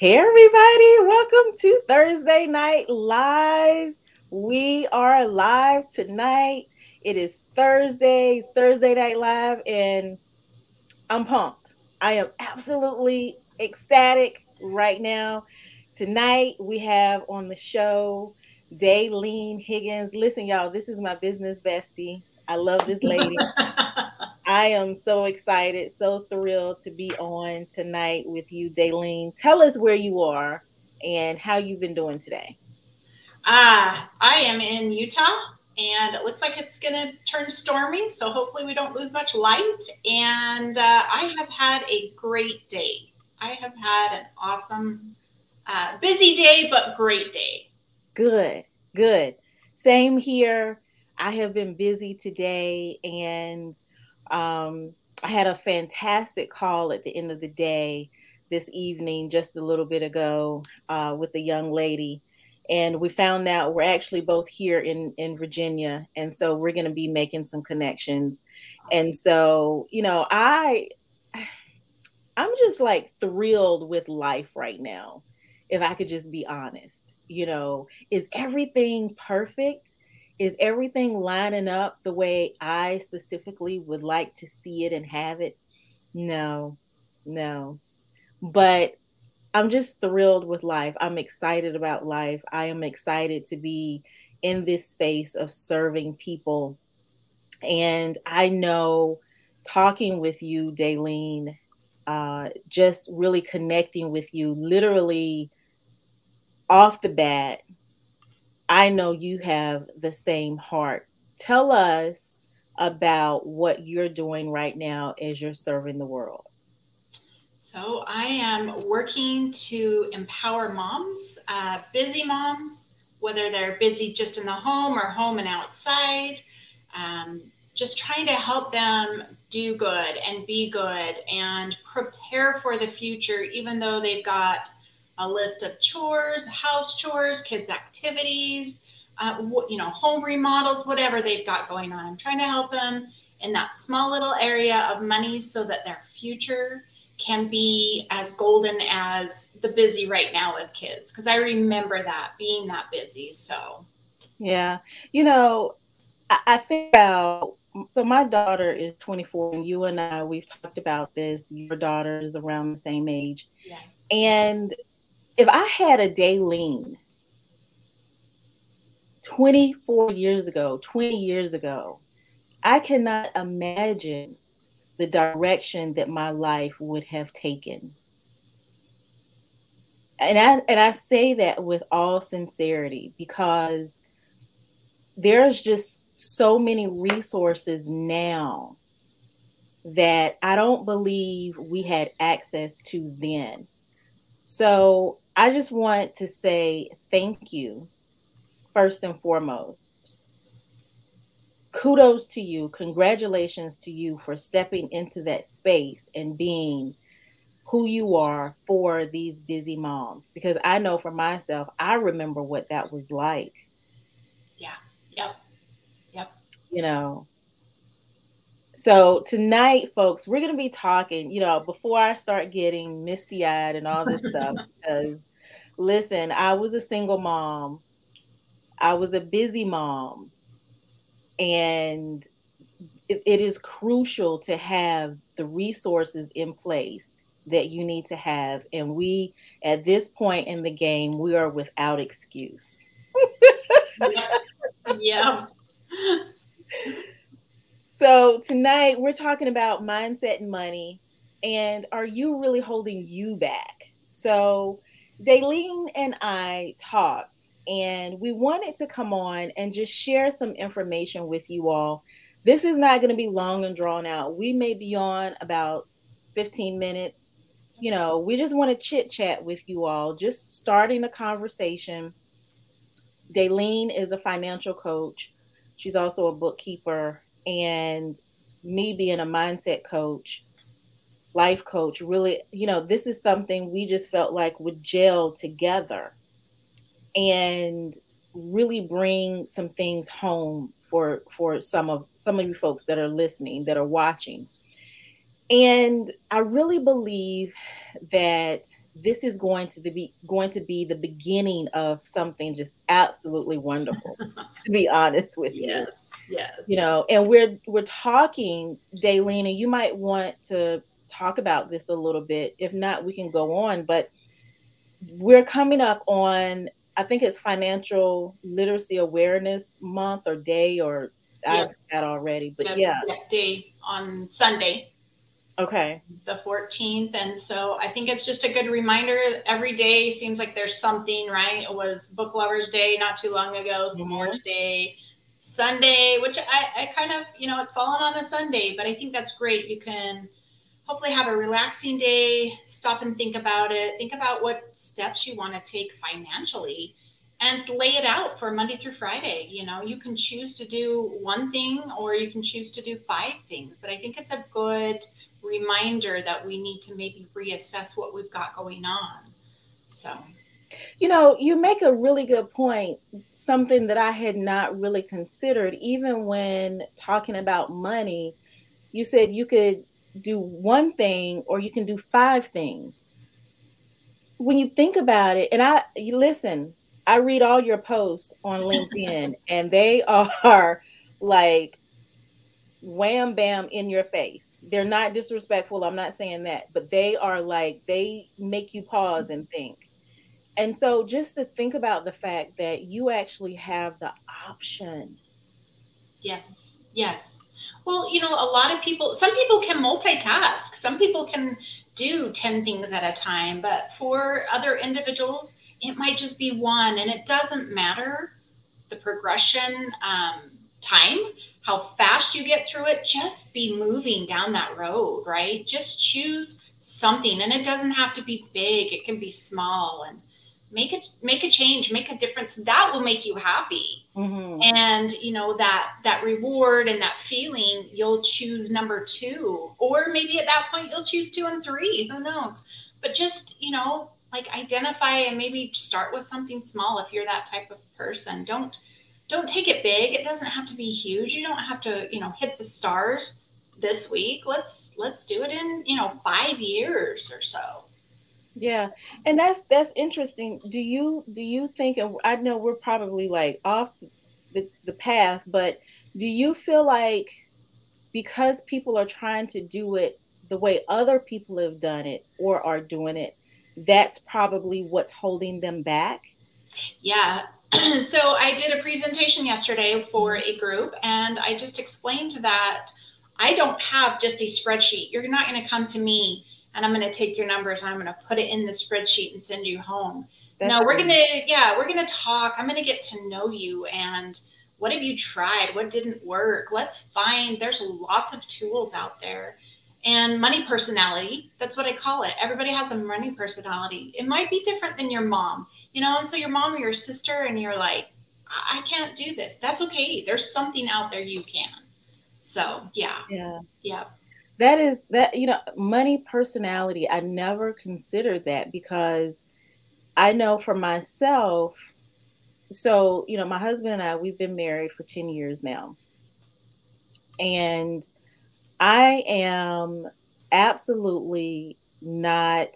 Hey, everybody, welcome to Thursday Night Live. We are live tonight. It is Thursday, it's Thursday Night Live, and I'm pumped. I am absolutely ecstatic right now. Tonight, we have on the show Daylene Higgins. Listen, y'all, this is my business bestie. I love this lady. I am so excited, so thrilled to be on tonight with you, Daylene. Tell us where you are and how you've been doing today. Ah, uh, I am in Utah and it looks like it's going to turn stormy. So hopefully we don't lose much light. And uh, I have had a great day. I have had an awesome, uh, busy day, but great day. Good, good. Same here. I have been busy today and um, I had a fantastic call at the end of the day this evening, just a little bit ago, uh, with a young lady. And we found out we're actually both here in, in Virginia. And so we're going to be making some connections. And so, you know, I, I'm just like thrilled with life right now. If I could just be honest, you know, is everything perfect? Is everything lining up the way I specifically would like to see it and have it? No, no. But I'm just thrilled with life. I'm excited about life. I am excited to be in this space of serving people. And I know talking with you, Daylene, uh, just really connecting with you, literally off the bat, I know you have the same heart. Tell us about what you're doing right now as you're serving the world. So, I am working to empower moms, uh, busy moms, whether they're busy just in the home or home and outside, um, just trying to help them do good and be good and prepare for the future, even though they've got a list of chores, house chores, kids' activities, uh, you know, home remodels, whatever they've got going on. I'm trying to help them in that small little area of money so that their future can be as golden as the busy right now with kids. Because I remember that being that busy. So, yeah, you know, I, I think about so my daughter is 24 and you and I we've talked about this your daughter is around the same age yes. and if I had a Daylene 24 years ago, 20 years ago, I cannot imagine the direction that my life would have taken. And I and I say that with all sincerity because there's just so many resources now that I don't believe we had access to then. So I just want to say thank you, first and foremost. Kudos to you. Congratulations to you for stepping into that space and being who you are for these busy moms. Because I know for myself, I remember what that was like. Yeah. Yep. Yep. You know, so tonight, folks, we're going to be talking, you know, before I start getting misty eyed and all this stuff, because listen, I was a single mom, I was a busy mom, and it, it is crucial to have the resources in place that you need to have. And we, at this point in the game, we are without excuse. yeah. So tonight we're talking about mindset and money. And are you really holding you back? So Daylene and I talked, and we wanted to come on and just share some information with you all. This is not going to be long and drawn out. We may be on about 15 minutes. You know, we just want to chit chat with you all, just starting a conversation. Daylene is a financial coach. She's also a bookkeeper and me being a mindset coach life coach really you know this is something we just felt like would gel together and really bring some things home for for some of some of you folks that are listening that are watching And I really believe that this is going to be going to be the beginning of something just absolutely wonderful. to be honest with you, yes, yes. You know, and we're we're talking, Daylene, and you might want to talk about this a little bit. If not, we can go on. But we're coming up on I think it's Financial Literacy Awareness Month or Day or I've got already, but yeah, day on Sunday. Okay. The 14th. And so I think it's just a good reminder. Every day seems like there's something, right? It was Book Lovers Day not too long ago, mm-hmm. S'mores Day, Sunday, which I, I kind of, you know, it's fallen on a Sunday, but I think that's great. You can hopefully have a relaxing day, stop and think about it, think about what steps you want to take financially and lay it out for Monday through Friday. You know, you can choose to do one thing or you can choose to do five things, but I think it's a good reminder that we need to maybe reassess what we've got going on. So, you know, you make a really good point, something that I had not really considered, even when talking about money. You said you could do one thing or you can do five things. When you think about it, and I you listen, I read all your posts on LinkedIn and they are like wham bam in your face. They're not disrespectful. I'm not saying that, but they are like they make you pause and think. And so just to think about the fact that you actually have the option. Yes. Yes. Well, you know, a lot of people, some people can multitask, some people can do 10 things at a time, but for other individuals, it might just be one. And it doesn't matter the progression um, time, how fast you get through it, just be moving down that road, right? Just choose something. And it doesn't have to be big, it can be small. And make it make a change make a difference that will make you happy mm-hmm. and you know that that reward and that feeling you'll choose number two or maybe at that point you'll choose two and three who knows? But just you know like identify and maybe start with something small if you're that type of person. Don't don't take it big. It doesn't have to be huge. You don't have to you know hit the stars this week. Let's let's do it in you know five years or so yeah, and that's that's interesting. Do you do you think? I know we're probably like off the, the path, but do you feel like because people are trying to do it the way other people have done it or are doing it, that's probably what's holding them back? Yeah. so I did a presentation yesterday for a group, and I just explained that I don't have just a spreadsheet. You're not going to come to me and I'm going to take your numbers and I'm going to put it in the spreadsheet and send you home. That's no, we're going to, yeah, we're going to talk. I'm going to get to know you and what have you tried? What didn't work? Let's find, there's lots of tools out there. And money personality, that's what I call it. Everybody has a money personality. It might be different than your mom, you know, and so your mom or your sister, and you're like, I can't do this. That's okay. There's something out there you can. So, yeah. Yeah. Yeah that is that you know money personality i never considered that because i know for myself so you know my husband and i we've been married for 10 years now. And i am absolutely not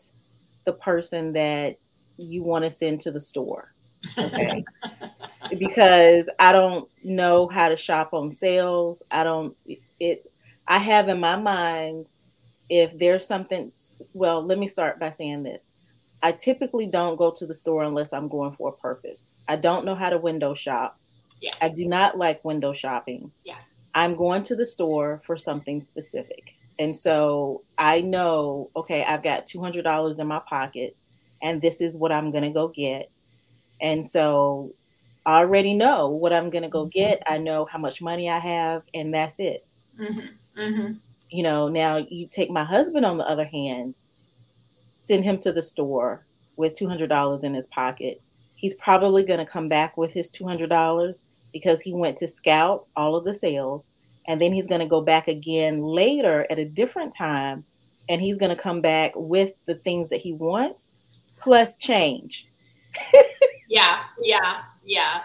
the person that you want to send to the store okay? Because i don't know how to shop on sales. I don't it I have in my mind if there's something, well, let me start by saying this. I typically don't go to the store unless I'm going for a purpose. I don't know how to window shop. Yeah. I do not like window shopping. Yeah. I'm going to the store for something specific. And so I know, okay, I've got $200 in my pocket and this is what I'm going to go get. And so I already know what I'm going to go mm-hmm. get. I know how much money I have, and that's it. Mm-hmm. Mm-hmm. You know, now you take my husband on the other hand, send him to the store with $200 in his pocket. He's probably going to come back with his $200 because he went to scout all of the sales. And then he's going to go back again later at a different time. And he's going to come back with the things that he wants plus change. yeah, yeah, yeah,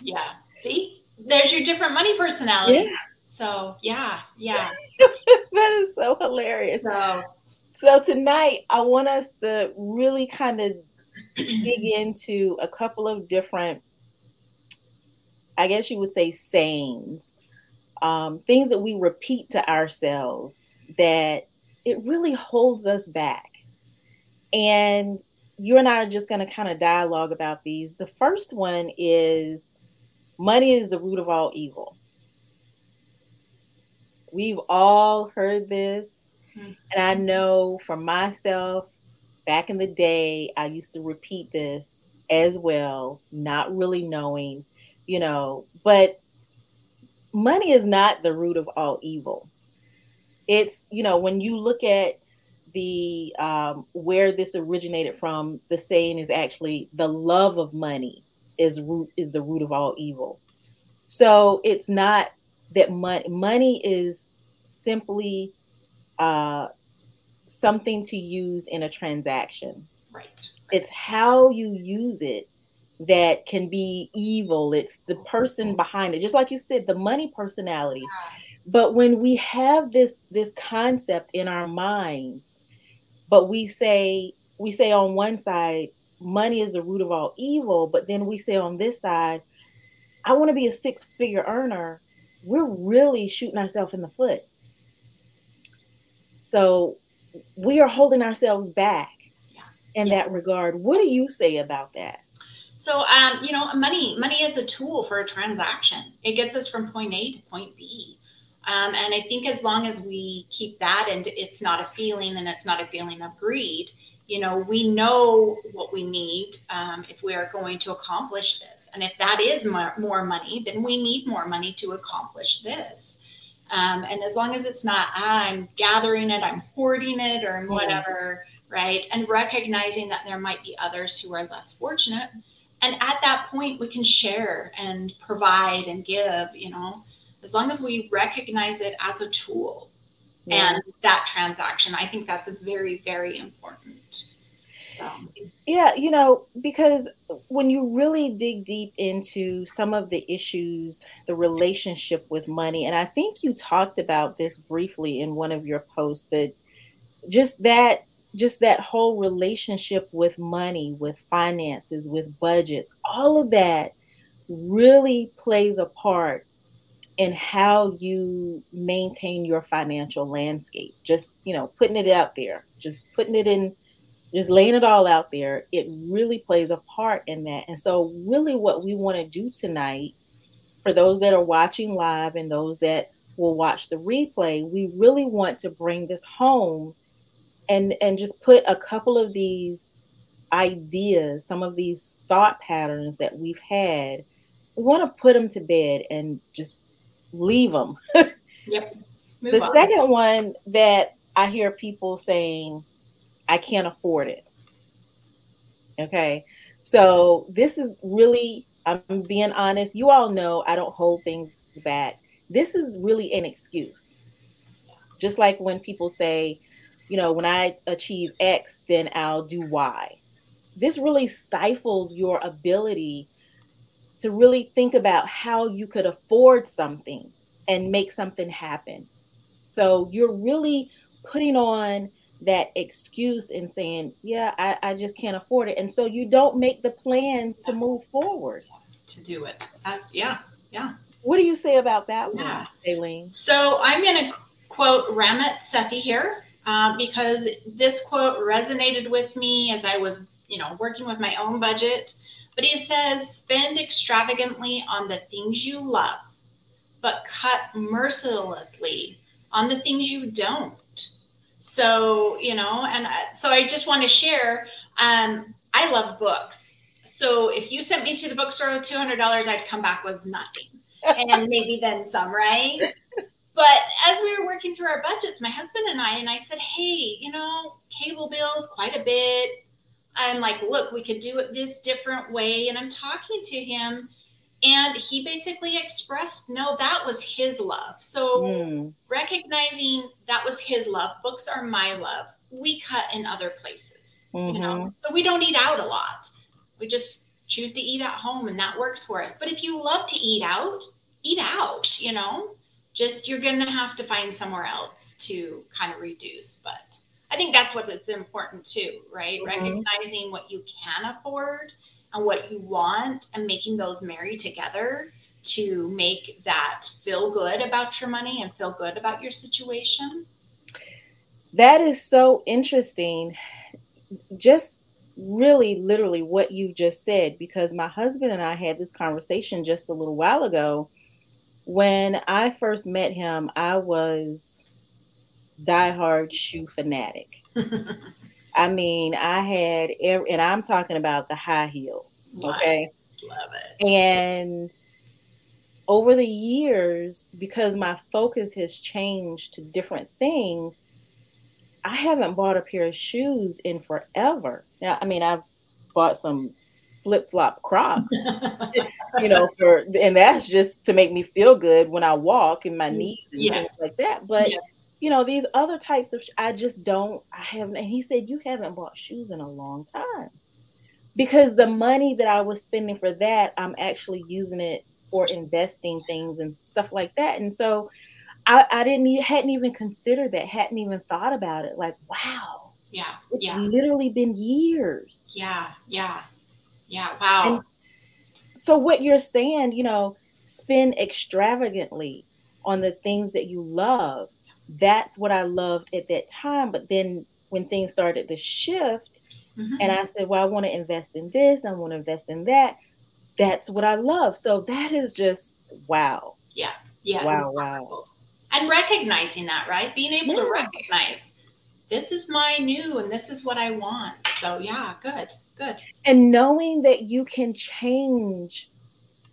yeah. See, there's your different money personality. Yeah So yeah, yeah. that is so hilarious. So so tonight I want us to really kind of dig into a couple of different I guess you would say sayings, um, things that we repeat to ourselves that it really holds us back. And you and I are just going to kind of dialogue about these. The first one is money is the root of all evil. We've all heard this. Mm-hmm. And I know for myself, back in the day, I used to repeat this as well, not really knowing, you know, but money is not the root of all evil. It's, you know, when you look at the um, where this originated from, the saying is actually the love of money is root is the root of all evil. So it's not that money money is simply uh, something to use in a transaction. Right. It's how you use it that can be evil. It's the person behind it. Just like you said, the money personality. But when we have this this concept in our minds but we say we say on one side money is the root of all evil but then we say on this side i want to be a six figure earner we're really shooting ourselves in the foot so we are holding ourselves back yeah. in yeah. that regard what do you say about that so um, you know money money is a tool for a transaction it gets us from point a to point b um, and I think as long as we keep that and it's not a feeling and it's not a feeling of greed, you know, we know what we need um, if we are going to accomplish this. And if that is more, more money, then we need more money to accomplish this. Um, and as long as it's not, ah, I'm gathering it, I'm hoarding it, or whatever, right? And recognizing that there might be others who are less fortunate. And at that point, we can share and provide and give, you know as long as we recognize it as a tool yeah. and that transaction, I think that's very, very important. So. Yeah, you know, because when you really dig deep into some of the issues, the relationship with money, and I think you talked about this briefly in one of your posts, but just that just that whole relationship with money, with finances, with budgets, all of that really plays a part in how you maintain your financial landscape. Just, you know, putting it out there, just putting it in, just laying it all out there, it really plays a part in that. And so, really, what we want to do tonight, for those that are watching live and those that will watch the replay, we really want to bring this home and and just put a couple of these ideas, some of these thought patterns that we've had, we want to put them to bed and just leave them. yep. Move the on. second one that I hear people saying, I can't afford it. Okay. So this is really, I'm being honest. You all know I don't hold things back. This is really an excuse. Just like when people say, you know, when I achieve X, then I'll do Y. This really stifles your ability to really think about how you could afford something and make something happen. So you're really putting on that excuse and saying, yeah, I, I just can't afford it. And so you don't make the plans to move forward. To do it. That's, yeah, yeah. What do you say about that yeah. Aileen? So I'm going to quote Ramit Sethi here uh, because this quote resonated with me as I was, you know, working with my own budget. But he says, spend extravagantly on the things you love, but cut mercilessly on the things you don't. So, you know, and so I just want to share um, I love books. So if you sent me to the bookstore with $200, I'd come back with nothing and maybe then some, right? But as we were working through our budgets, my husband and I, and I said, hey, you know, cable bills quite a bit, I'm like, look, we could do it this different way. And I'm talking to him, and he basically expressed, no, that was his love. So mm. recognizing that was his love, books are my love. We cut in other places, mm-hmm. you know, mm-hmm. so we don't eat out a lot. We just choose to eat at home, and that works for us. But if you love to eat out, eat out, you know, just you're going to have to find somewhere else to kind of reduce. But I think that's what is important too, right? Mm-hmm. Recognizing what you can afford and what you want and making those marry together to make that feel good about your money and feel good about your situation. That is so interesting. Just really literally what you just said because my husband and I had this conversation just a little while ago. When I first met him, I was diehard shoe fanatic. I mean, I had every, and I'm talking about the high heels. Okay. Love it. And over the years, because my focus has changed to different things, I haven't bought a pair of shoes in forever. Now, I mean, I've bought some flip flop Crocs, you know, for and that's just to make me feel good when I walk in my mm, knees and yeah. things like that. But yeah. You know, these other types of I just don't. I haven't. And he said you haven't bought shoes in a long time because the money that I was spending for that, I'm actually using it for investing things and stuff like that. And so I, I didn't hadn't even considered that, hadn't even thought about it. Like, wow. Yeah. It's yeah. literally been years. Yeah. Yeah. Yeah. Wow. And so what you're saying, you know, spend extravagantly on the things that you love. That's what I loved at that time. But then when things started to shift, mm-hmm. and I said, Well, I want to invest in this, I want to invest in that. That's what I love. So that is just wow. Yeah. Yeah. Wow. Wow and recognizing that, right? Being able yeah. to recognize this is my new and this is what I want. So, yeah, good, good. And knowing that you can change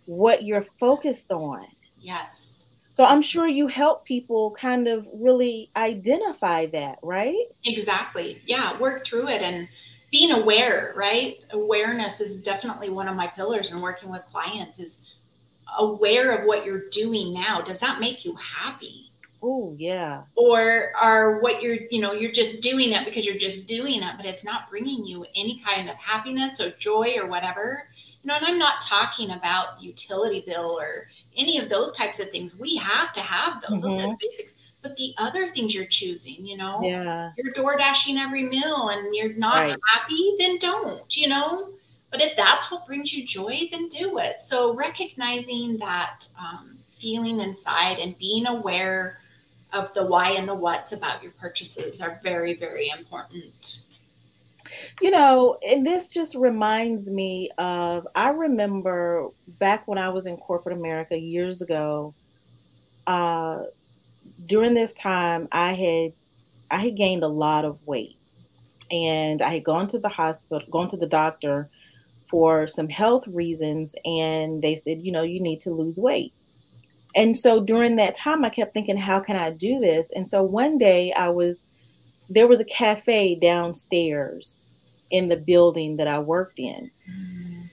what you're focused on. Yes. So, I'm sure you help people kind of really identify that, right? Exactly. Yeah, work through it and being aware, right? Awareness is definitely one of my pillars in working with clients is aware of what you're doing now. Does that make you happy? Oh, yeah. Or are what you're, you know, you're just doing it because you're just doing it, but it's not bringing you any kind of happiness or joy or whatever. You know, and I'm not talking about utility bill or any of those types of things. We have to have those. Mm-hmm. Those are the mm-hmm. basics. But the other things you're choosing, you know, yeah. you're door dashing every meal and you're not right. happy, then don't, you know. But if that's what brings you joy, then do it. So recognizing that um, feeling inside and being aware of the why and the what's about your purchases are very, very important. You know, and this just reminds me of I remember back when I was in corporate America years ago. Uh, during this time, I had I had gained a lot of weight, and I had gone to the hospital, gone to the doctor for some health reasons, and they said, you know, you need to lose weight. And so during that time, I kept thinking, how can I do this? And so one day I was, there was a cafe downstairs in the building that I worked in. Mm.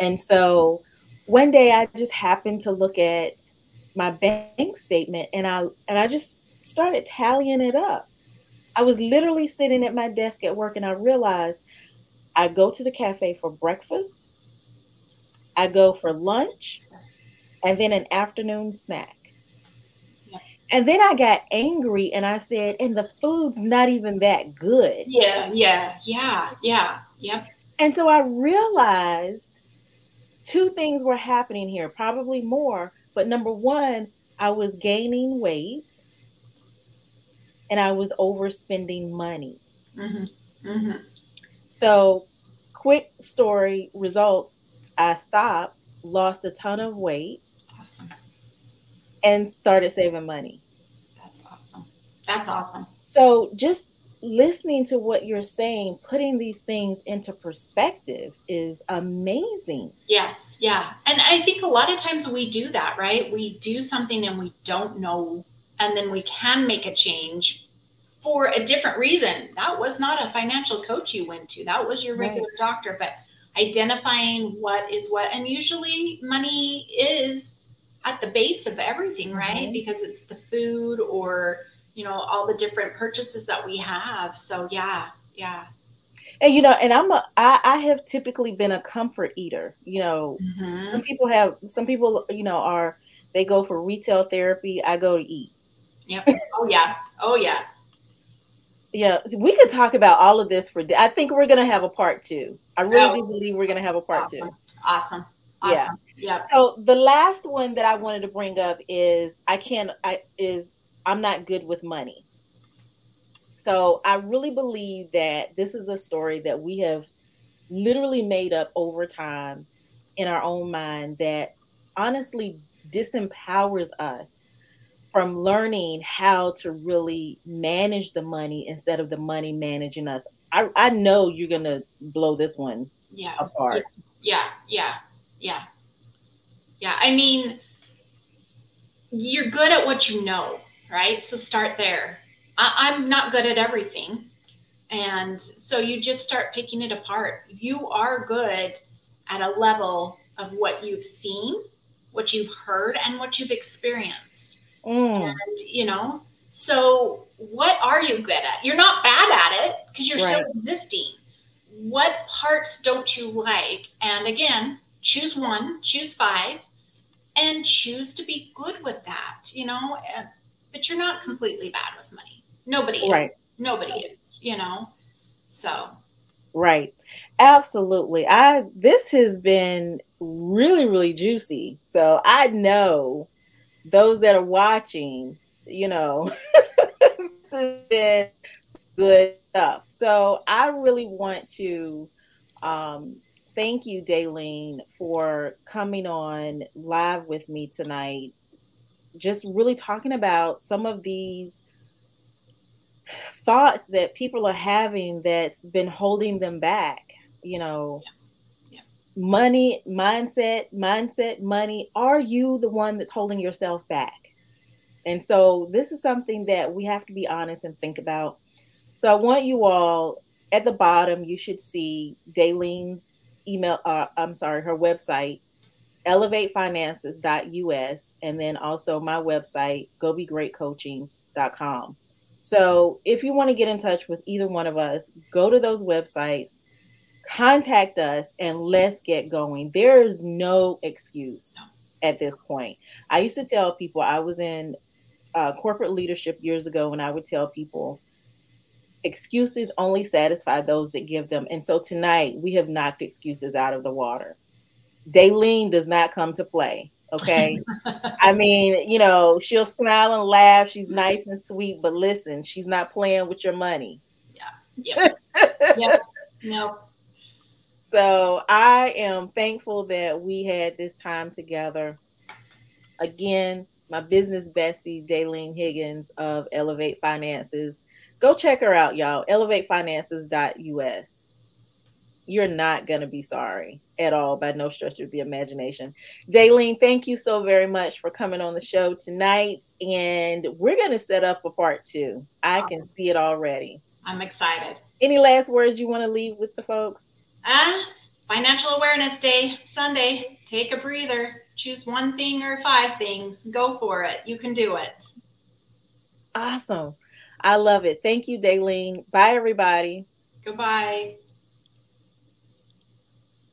And so one day I just happened to look at my bank statement and I and I just started tallying it up. I was literally sitting at my desk at work and I realized I go to the cafe for breakfast, I go for lunch, and then an afternoon snack. And then I got angry and I said, and the food's not even that good. Yeah, yeah, yeah, yeah, yep. And so I realized two things were happening here, probably more. But number one, I was gaining weight and I was overspending money. Mm-hmm. Mm-hmm. So, quick story results I stopped, lost a ton of weight. Awesome. And started saving money. That's awesome. That's awesome. So just listening to what you're saying, putting these things into perspective is amazing. Yes, yeah. And I think a lot of times we do that, right? We do something and we don't know, and then we can make a change for a different reason. That was not a financial coach you went to, that was your regular right. doctor, but identifying what is what and usually money is at the base of everything right mm-hmm. because it's the food or you know all the different purchases that we have so yeah yeah and you know and i'm a i, I have typically been a comfort eater you know mm-hmm. some people have some people you know are They go for retail therapy. I go to eat. Yep. Oh yeah. Oh yeah. Yeah, we could talk about all of this for. I think we're gonna have a part two. I really oh. do believe we're gonna have a part awesome. two. Awesome. Awesome. Yeah. Yeah. So the last one that I wanted to bring up is I can't. I is I'm not good with money. So I really believe that this is a story that we have literally made up over time in our own mind that honestly disempowers us from learning how to really manage the money instead of the money managing us. I, I know you're gonna blow this one yeah. apart. Yeah, yeah, yeah. Yeah. I mean, you're good at what you know, right? So start there. I, I'm not good at everything. And so you just start picking it apart. You are good at a level of what you've seen, what you've heard, and what you've experienced. Mm. And, you know, so what are you good at? You're not bad at it because you're right. still existing. What parts don't you like? And again, choose one, choose five, and choose to be good with that, you know, but you're not completely bad with money. Nobody right. is. Nobody is, you know. So Right. Absolutely. I this has been really really juicy. So I know those that are watching, you know, this has been good stuff. So I really want to um, thank you, Daylene, for coming on live with me tonight. Just really talking about some of these thoughts that people are having that's been holding them back. You know, money mindset mindset money. Are you the one that's holding yourself back? And so this is something that we have to be honest and think about. So i want you all at the bottom you should see daylene's email uh, i'm sorry her website elevatefinances.us and then also my website gobegreatcoaching.com so if you want to get in touch with either one of us go to those websites contact us and let's get going. There is no excuse at this point. I used to tell people I was in uh, corporate leadership years ago, and I would tell people excuses only satisfy those that give them. And so tonight we have knocked excuses out of the water. Daylene does not come to play. Okay. I mean, you know, she'll smile and laugh. She's mm-hmm. nice and sweet, but listen, she's not playing with your money. Yeah. Yeah. yeah. No. So I am thankful that we had this time together. Again, my business bestie, Daylene Higgins of Elevate Finances. Go check her out, y'all. ElevateFinances.us. You're not going to be sorry at all by no stretch of the imagination. Daylene, thank you so very much for coming on the show tonight. And we're going to set up a part two. I can see it already. I'm excited. Any last words you want to leave with the folks? Ah, Financial Awareness Day, Sunday. Take a breather. Choose one thing or five things. Go for it. You can do it. Awesome. I love it. Thank you, Daylene. Bye, everybody. Goodbye.